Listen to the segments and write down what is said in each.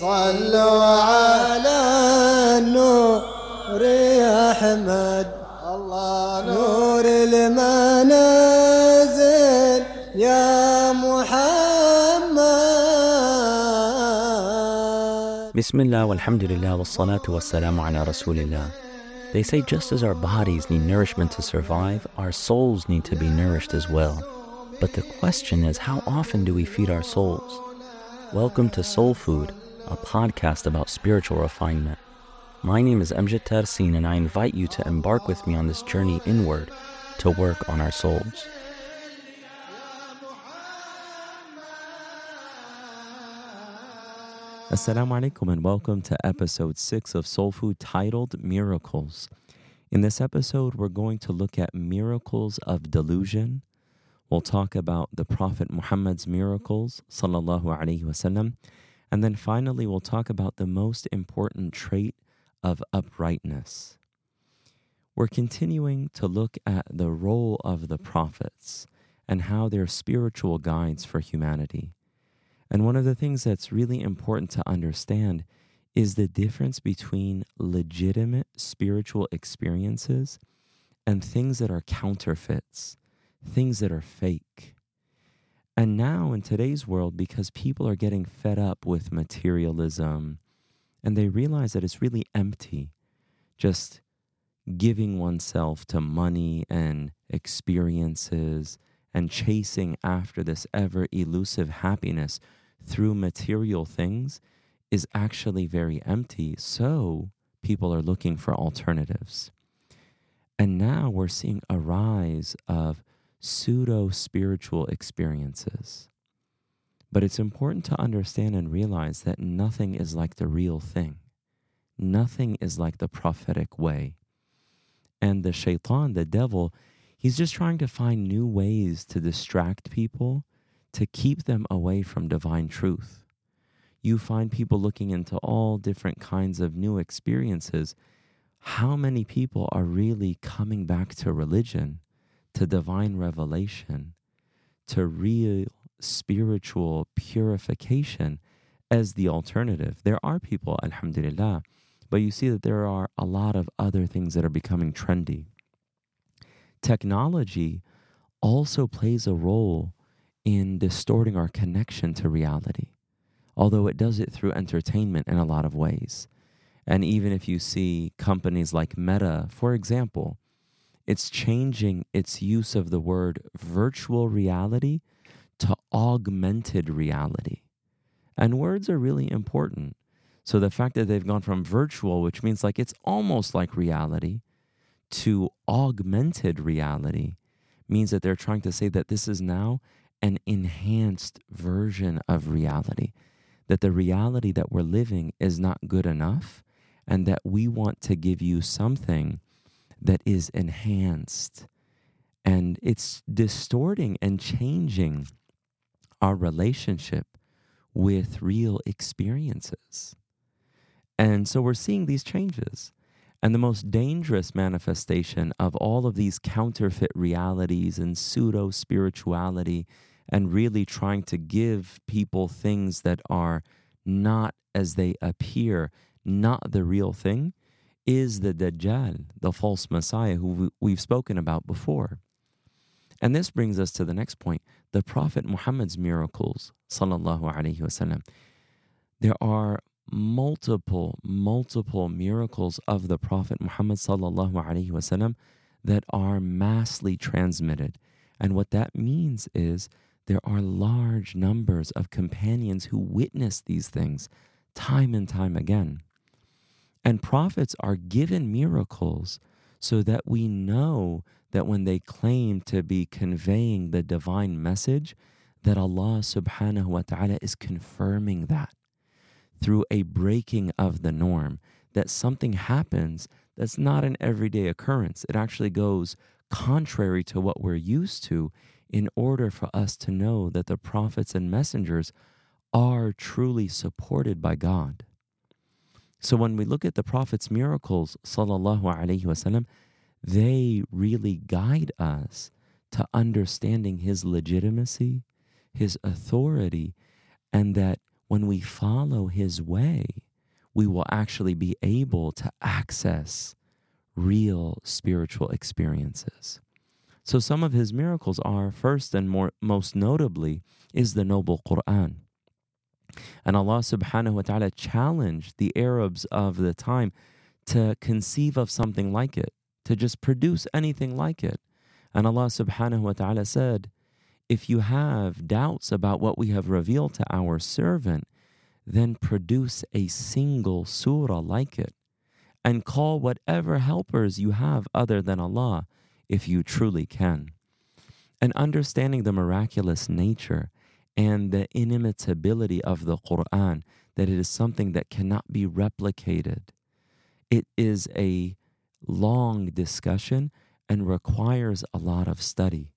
صلوا على النور يا أحمد الله نور المنازل يا محمد Bismillah, walhamdulillah, wassalatu wassalamu ala rasulillah. They say just as our bodies need nourishment to survive, our souls need to be nourished as well. But the question is, how often do we feed our souls? Welcome to Soul Food, a podcast about spiritual refinement. My name is Amjad Tarsin, and I invite you to embark with me on this journey inward to work on our souls. Assalamu alaikum and welcome to episode 6 of Soul Food titled Miracles. In this episode, we're going to look at miracles of delusion. We'll talk about the Prophet Muhammad's miracles, sallallahu alaihi wasallam, and then finally we'll talk about the most important trait of uprightness. We're continuing to look at the role of the prophets and how they're spiritual guides for humanity. And one of the things that's really important to understand is the difference between legitimate spiritual experiences and things that are counterfeits, things that are fake. And now in today's world, because people are getting fed up with materialism and they realize that it's really empty, just giving oneself to money and experiences and chasing after this ever elusive happiness through material things is actually very empty. So people are looking for alternatives. And now we're seeing a rise of pseudo spiritual experiences. But it's important to understand and realize that nothing is like the real thing. Nothing is like the prophetic way. And the shaitan, the devil, he's just trying to find new ways to distract people to keep them away from divine truth. You find people looking into all different kinds of new experiences. How many people are really coming back to religion, to divine revelation, to real spiritual purification as the alternative? There are people, alhamdulillah, but you see that there are a lot of other things that are becoming trendy. Technology also plays a role in distorting our connection to reality, although it does it through entertainment in a lot of ways. And even if you see companies like Meta, for example, it's changing its use of the word virtual reality to augmented reality. And words are really important. So the fact that they've gone from virtual, which means like it's almost like reality, to augmented reality means that they're trying to say that this is now an enhanced version of reality. That the reality that we're living is not good enough, and that we want to give you something that is enhanced. And it's distorting and changing our relationship with real experiences. And so we're seeing these changes. And the most dangerous manifestation of all of these counterfeit realities and pseudo spirituality and really trying to give people things that are not as they appear, not the real thing, is the Dajjal, the false Messiah who we've spoken about before. And this brings us to the next point the Prophet Muhammad's miracles, wasallam. There are multiple, multiple miracles of the Prophet Muhammad wasallam that are massly transmitted. And what that means is there are large numbers of companions who witness these things time and time again. And prophets are given miracles so that we know that when they claim to be conveying the divine message, that Allah subhanahu wa ta'ala is confirming that through a breaking of the norm, that something happens that's not an everyday occurrence. It actually goes contrary to what we're used to in order for us to know that the prophets and messengers are truly supported by God. So when we look at the prophet's miracles, sallallahu alaihi wasallam, they really guide us to understanding his legitimacy, his authority, and that when we follow his way, we will actually be able to access real spiritual experiences. So some of his miracles are first and more most notably is the noble Quran. And Allah subhanahu wa ta'ala challenged the Arabs of the time to conceive of something like it, to just produce anything like it. And Allah subhanahu wa ta'ala said, If you have doubts about what we have revealed to our servant, then produce a single surah like it and call whatever helpers you have other than Allah if you truly can. And understanding the miraculous nature and the inimitability of the Quran, that it is something that cannot be replicated. It is a long discussion and requires a lot of study.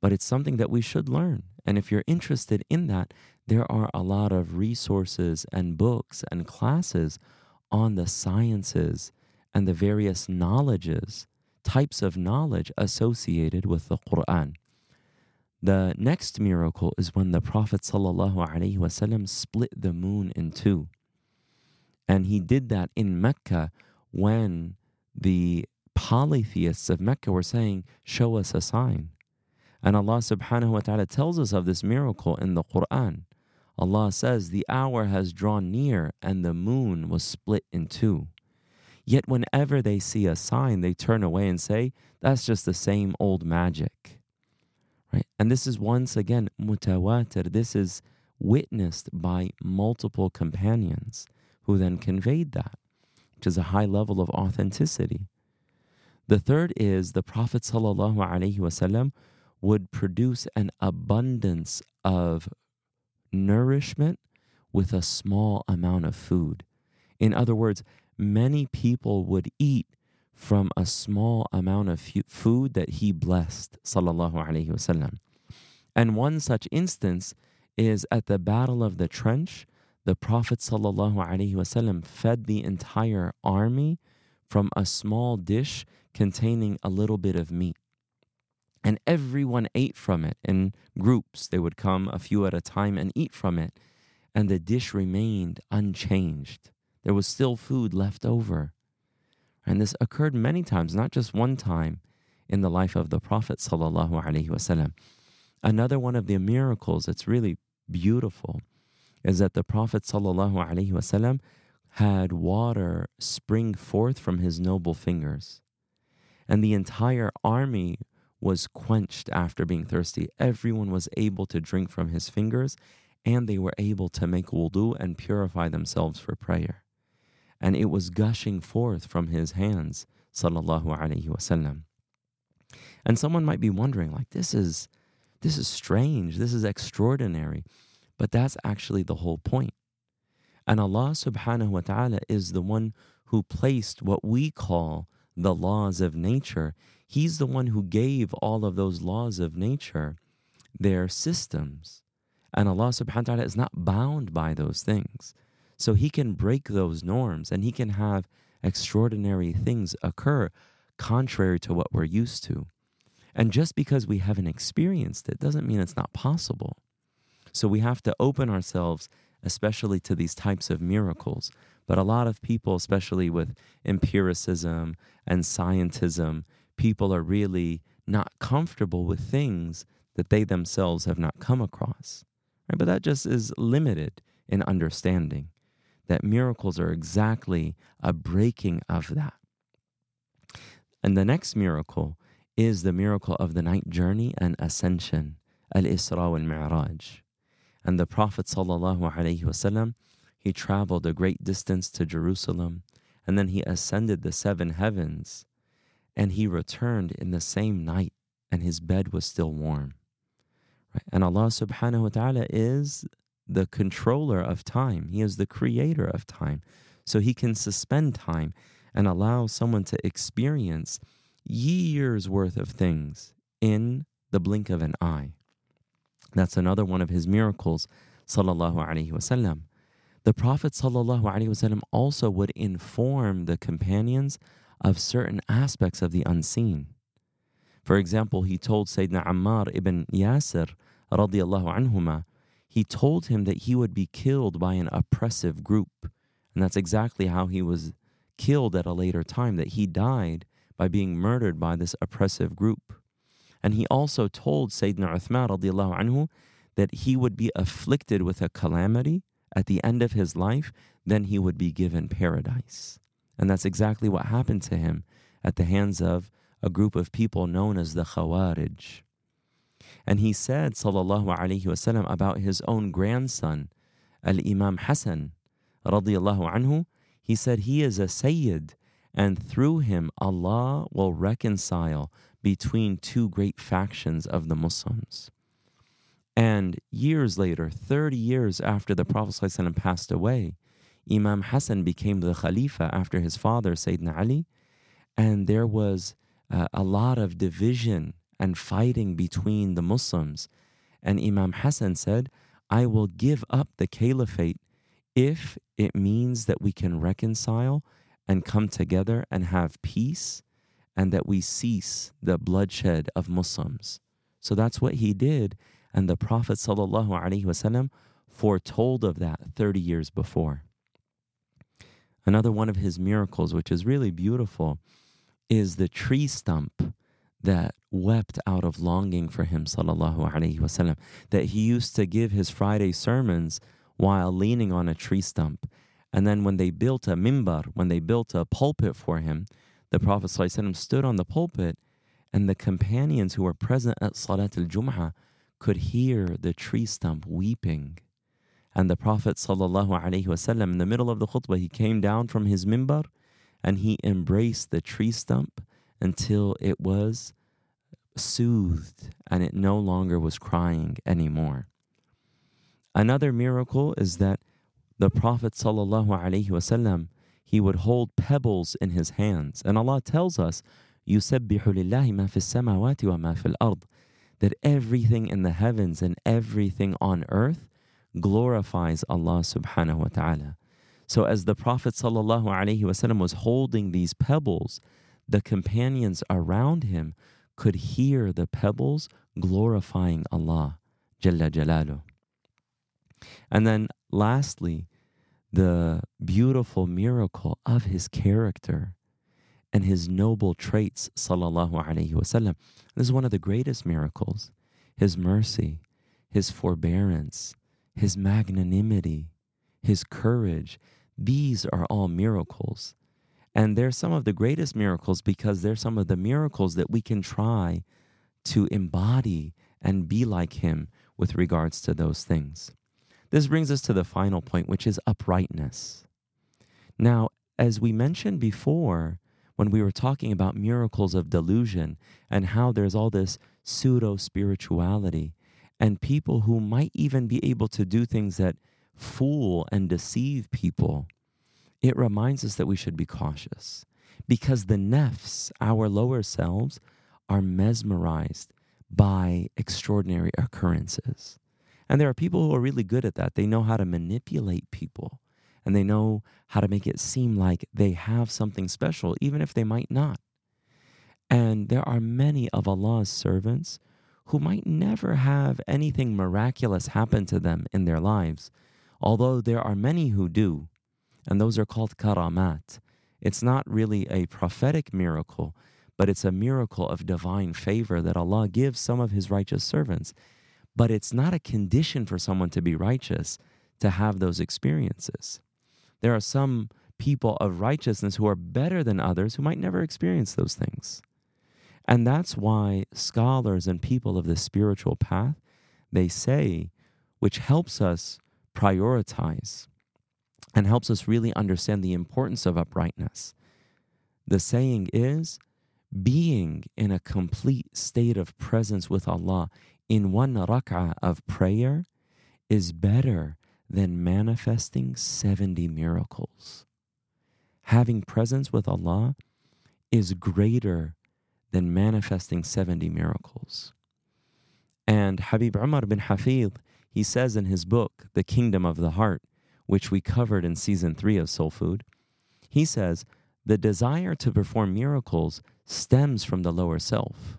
But it's something that we should learn. And if you're interested in that, there are a lot of resources and books and classes on the sciences and the various knowledges, types of knowledge associated with the Quran. The next miracle is when the Prophet ﷺ split the moon in two. And he did that in Mecca when the polytheists of Mecca were saying, Show us a sign. And Allah subhanahu wa ta'ala tells us of this miracle in the Quran. Allah says, The hour has drawn near and the moon was split in two. Yet whenever they see a sign, they turn away and say, That's just the same old magic. Right? And this is once again mutawatir. This is witnessed by multiple companions who then conveyed that, which is a high level of authenticity. The third is the Prophet would produce an abundance of nourishment with a small amount of food. In other words, many people would eat from a small amount of food that he blessed sallallahu alaihi wasallam and one such instance is at the battle of the trench the prophet sallallahu alaihi wasallam fed the entire army from a small dish containing a little bit of meat. And everyone ate from it in groups. They would come a few at a time and eat from it. And the dish remained unchanged. There was still food left over and this occurred many times, not just one time in the life of the Prophet. Another one of the miracles that's really beautiful is that the Prophet had water spring forth from his noble fingers. And the entire army was quenched after being thirsty. Everyone was able to drink from his fingers, and they were able to make wudu and purify themselves for prayer and it was gushing forth from his hands sallallahu alaihi wasallam and someone might be wondering like this is this is strange this is extraordinary but that's actually the whole point. And Allah subhanahu wa ta'ala is the one who placed what we call the laws of nature. He's the one who gave all of those laws of nature their systems. And Allah subhanahu wa ta'ala is not bound by those things so he can break those norms and he can have extraordinary things occur contrary to what we're used to. And just because we haven't experienced it doesn't mean it's not possible. So we have to open ourselves, especially to these types of miracles. But a lot of people, especially with empiricism and scientism, people are really not comfortable with things that they themselves have not come across. Right? But that just is limited in understanding that miracles are exactly a breaking of that. And the next miracle is the miracle of the night journey and ascension, Al Isra wal Mi'raj. And the Prophet wasallam, he traveled a great distance to Jerusalem, and then he ascended the seven heavens, and he returned in the same night, and his bed was still warm. Right? And Allah subhanahu wa ta'ala is the controller of time, He is the creator of time. So He can suspend time and allow someone to experience years worth of things in the blink of an eye. That's another one of His miracles, sallallahu alaihi wasallam. The Prophet sallallahu alaihi wasallam also would inform the companions of certain aspects of the unseen. For example, he told Sayyidina Ammar ibn Yasir radiallahu anhuma he told him that he would be killed by an oppressive group. And that's exactly how he was killed at a later time, that he died by being murdered by this oppressive group. And he also told Sayyidina Uthman radiallahu anhu that he would be afflicted with a calamity at the end of his life, then he would be given paradise. And that's exactly what happened to him at the hands of a group of people known as the Khawarij. And he said, sallallahu alaihi wasallam, about his own grandson, Al Imam Hassan, radiallahu anhu, he said, He is a Sayyid, and through him Allah will reconcile between two great factions of the Muslims. And years later, 30 years after the Prophet ﷺ passed away, Imam Hassan became the Khalifa after his father, Sayyidina Ali, and there was uh, a lot of division and fighting between the Muslims. And Imam Hassan said, I will give up the caliphate if it means that we can reconcile and come together and have peace and that we cease the bloodshed of Muslims. So that's what he did. And the Prophet ﷺ foretold of that 30 years before. Another one of his miracles, which is really beautiful, is the tree stump that wept out of longing for him, sallallahu alaihi wasallam. That he used to give his Friday sermons while leaning on a tree stump. And then when they built a mimbar, when they built a pulpit for him, the Prophet stood on the pulpit, and the companions who were present at Salat al Jum'ah could hear the tree stump weeping. And the Prophet ﷺ, in the middle of the khutbah, he came down from his mimbar and he embraced the tree stump until it was soothed and it no longer was crying anymore. Another miracle is that the Prophet ﷺ, he would hold pebbles in his hands. And Allah tells us, يُسَبِّحُ لِلَّهِ مَا فِي السَّمَاوَاتِ وَمَا فِي الْأَرْضِ That everything in the heavens and everything on earth glorifies Allah subhanahu wa ta'ala. So as the Prophet ﷺ was holding these pebbles, the companions around him could hear the pebbles glorifying Allah Jalla Jalaluh. And then lastly, the beautiful miracle of his character and his noble traits, sallallahu alaihi wasallam. This is one of the greatest miracles. His mercy, his forbearance, his magnanimity, his courage. These are all miracles. And they're some of the greatest miracles because they're some of the miracles that we can try to embody and be like him with regards to those things. This brings us to the final point, which is uprightness. Now, as we mentioned before, when we were talking about miracles of delusion and how there's all this pseudo spirituality and people who might even be able to do things that fool and deceive people, it reminds us that we should be cautious because the nafs, our lower selves, are mesmerized by extraordinary occurrences. And there are people who are really good at that. They know how to manipulate people and they know how to make it seem like they have something special, even if they might not. And there are many of Allah's servants who might never have anything miraculous happen to them in their lives, although there are many who do, and those are called karamat. It's not really a prophetic miracle, but it's a miracle of divine favor that Allah gives some of His righteous servants. But it's not a condition for someone to be righteous to have those experiences. There are some people of righteousness who are better than others who might never experience those things. And that's why scholars and people of the spiritual path, they say, which helps us prioritize and helps us really understand the importance of uprightness. The saying is, being in a complete state of presence with Allah in one rak'ah of prayer is better than manifesting 70 miracles. Having presence with Allah is greater than manifesting 70 miracles. And Habib Umar bin Hafid, he says in his book, The Kingdom of the Heart, which we covered in season three of Soul Food, he says, the desire to perform miracles stems from the lower self.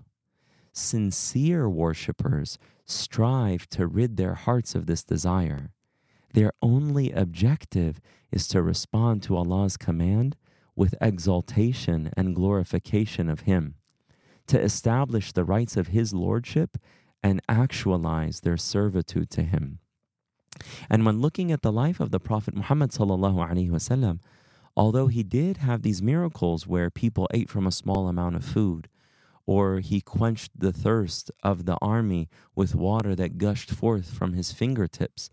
sincere worshippers strive to rid their hearts of this desire. Their only objective is to respond to Allah's command with exaltation and glorification of Him, to establish the rights of His Lordship and actualize their servitude to Him. And when looking at the life of the Prophet Muhammad sallallahu alaihi wasallam, although he did have these miracles where people ate from a small amount of food, or he quenched the thirst of the army with water that gushed forth from his fingertips,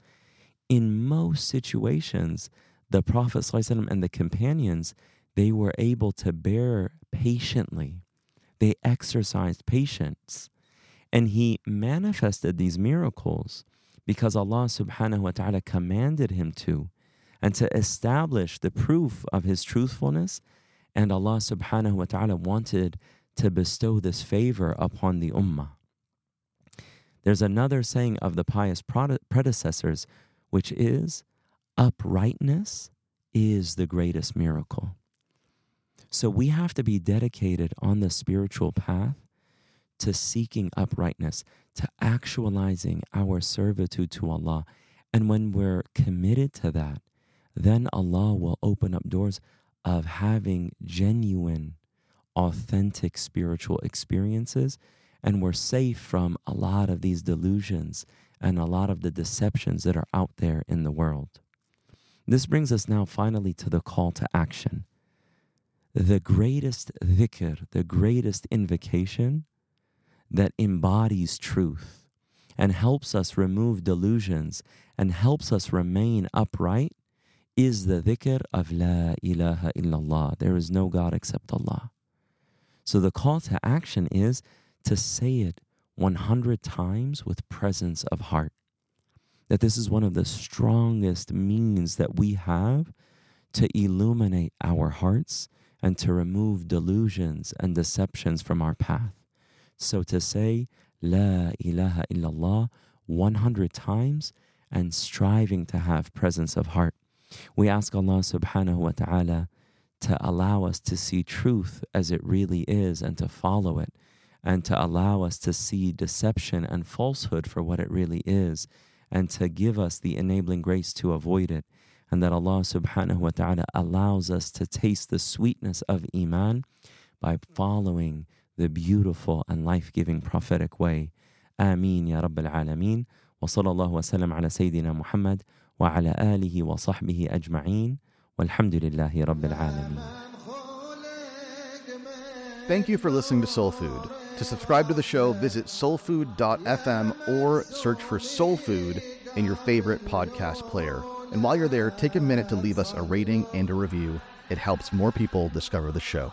in most situations, the Prophet sallallahu alaihi and the companions they were able to bear patiently. They exercised patience. And he manifested these miracles because Allah subhanahu wa ta'ala commanded him to and to establish the proof of his truthfulness. And Allah subhanahu wa ta'ala wanted to bestow this favor upon the ummah. There's another saying of the pious predecessors, which is uprightness is the greatest miracle. So we have to be dedicated on the spiritual path to seeking uprightness, to actualizing our servitude to Allah. And when we're committed to that, then Allah will open up doors of having genuine authentic spiritual experiences and we're safe from a lot of these delusions and a lot of the deceptions that are out there in the world. This brings us now finally to the call to action. The greatest dhikr, the greatest invocation that embodies truth and helps us remove delusions and helps us remain upright is the dhikr of La ilaha illallah. There is no God except Allah. So the call to action is to say it 100 times with presence of heart. That this is one of the strongest means that we have to illuminate our hearts and to remove delusions and deceptions from our path. So to say La ilaha illallah 100 times and striving to have presence of heart. We ask Allah subhanahu wa ta'ala to allow us to see truth as it really is and to follow it, and to allow us to see deception and falsehood for what it really is, and to give us the enabling grace to avoid it. And that Allah subhanahu wa ta'ala allows us to taste the sweetness of Iman by following the beautiful and life giving prophetic way. Amin, Ya Rabbil Alameen. Wa sallallahu wa sallam ala Sayyidina Muhammad wa ala alihi wa sahbihi ajma'een. Walhamdulillahi Rabbil Alameen. Thank you for listening to Soul Food. To subscribe to the show, visit soulfood.fm or search for Soul Food in your favorite podcast player. And while you're there, take a minute to leave us a rating and a review. It helps more people discover the show.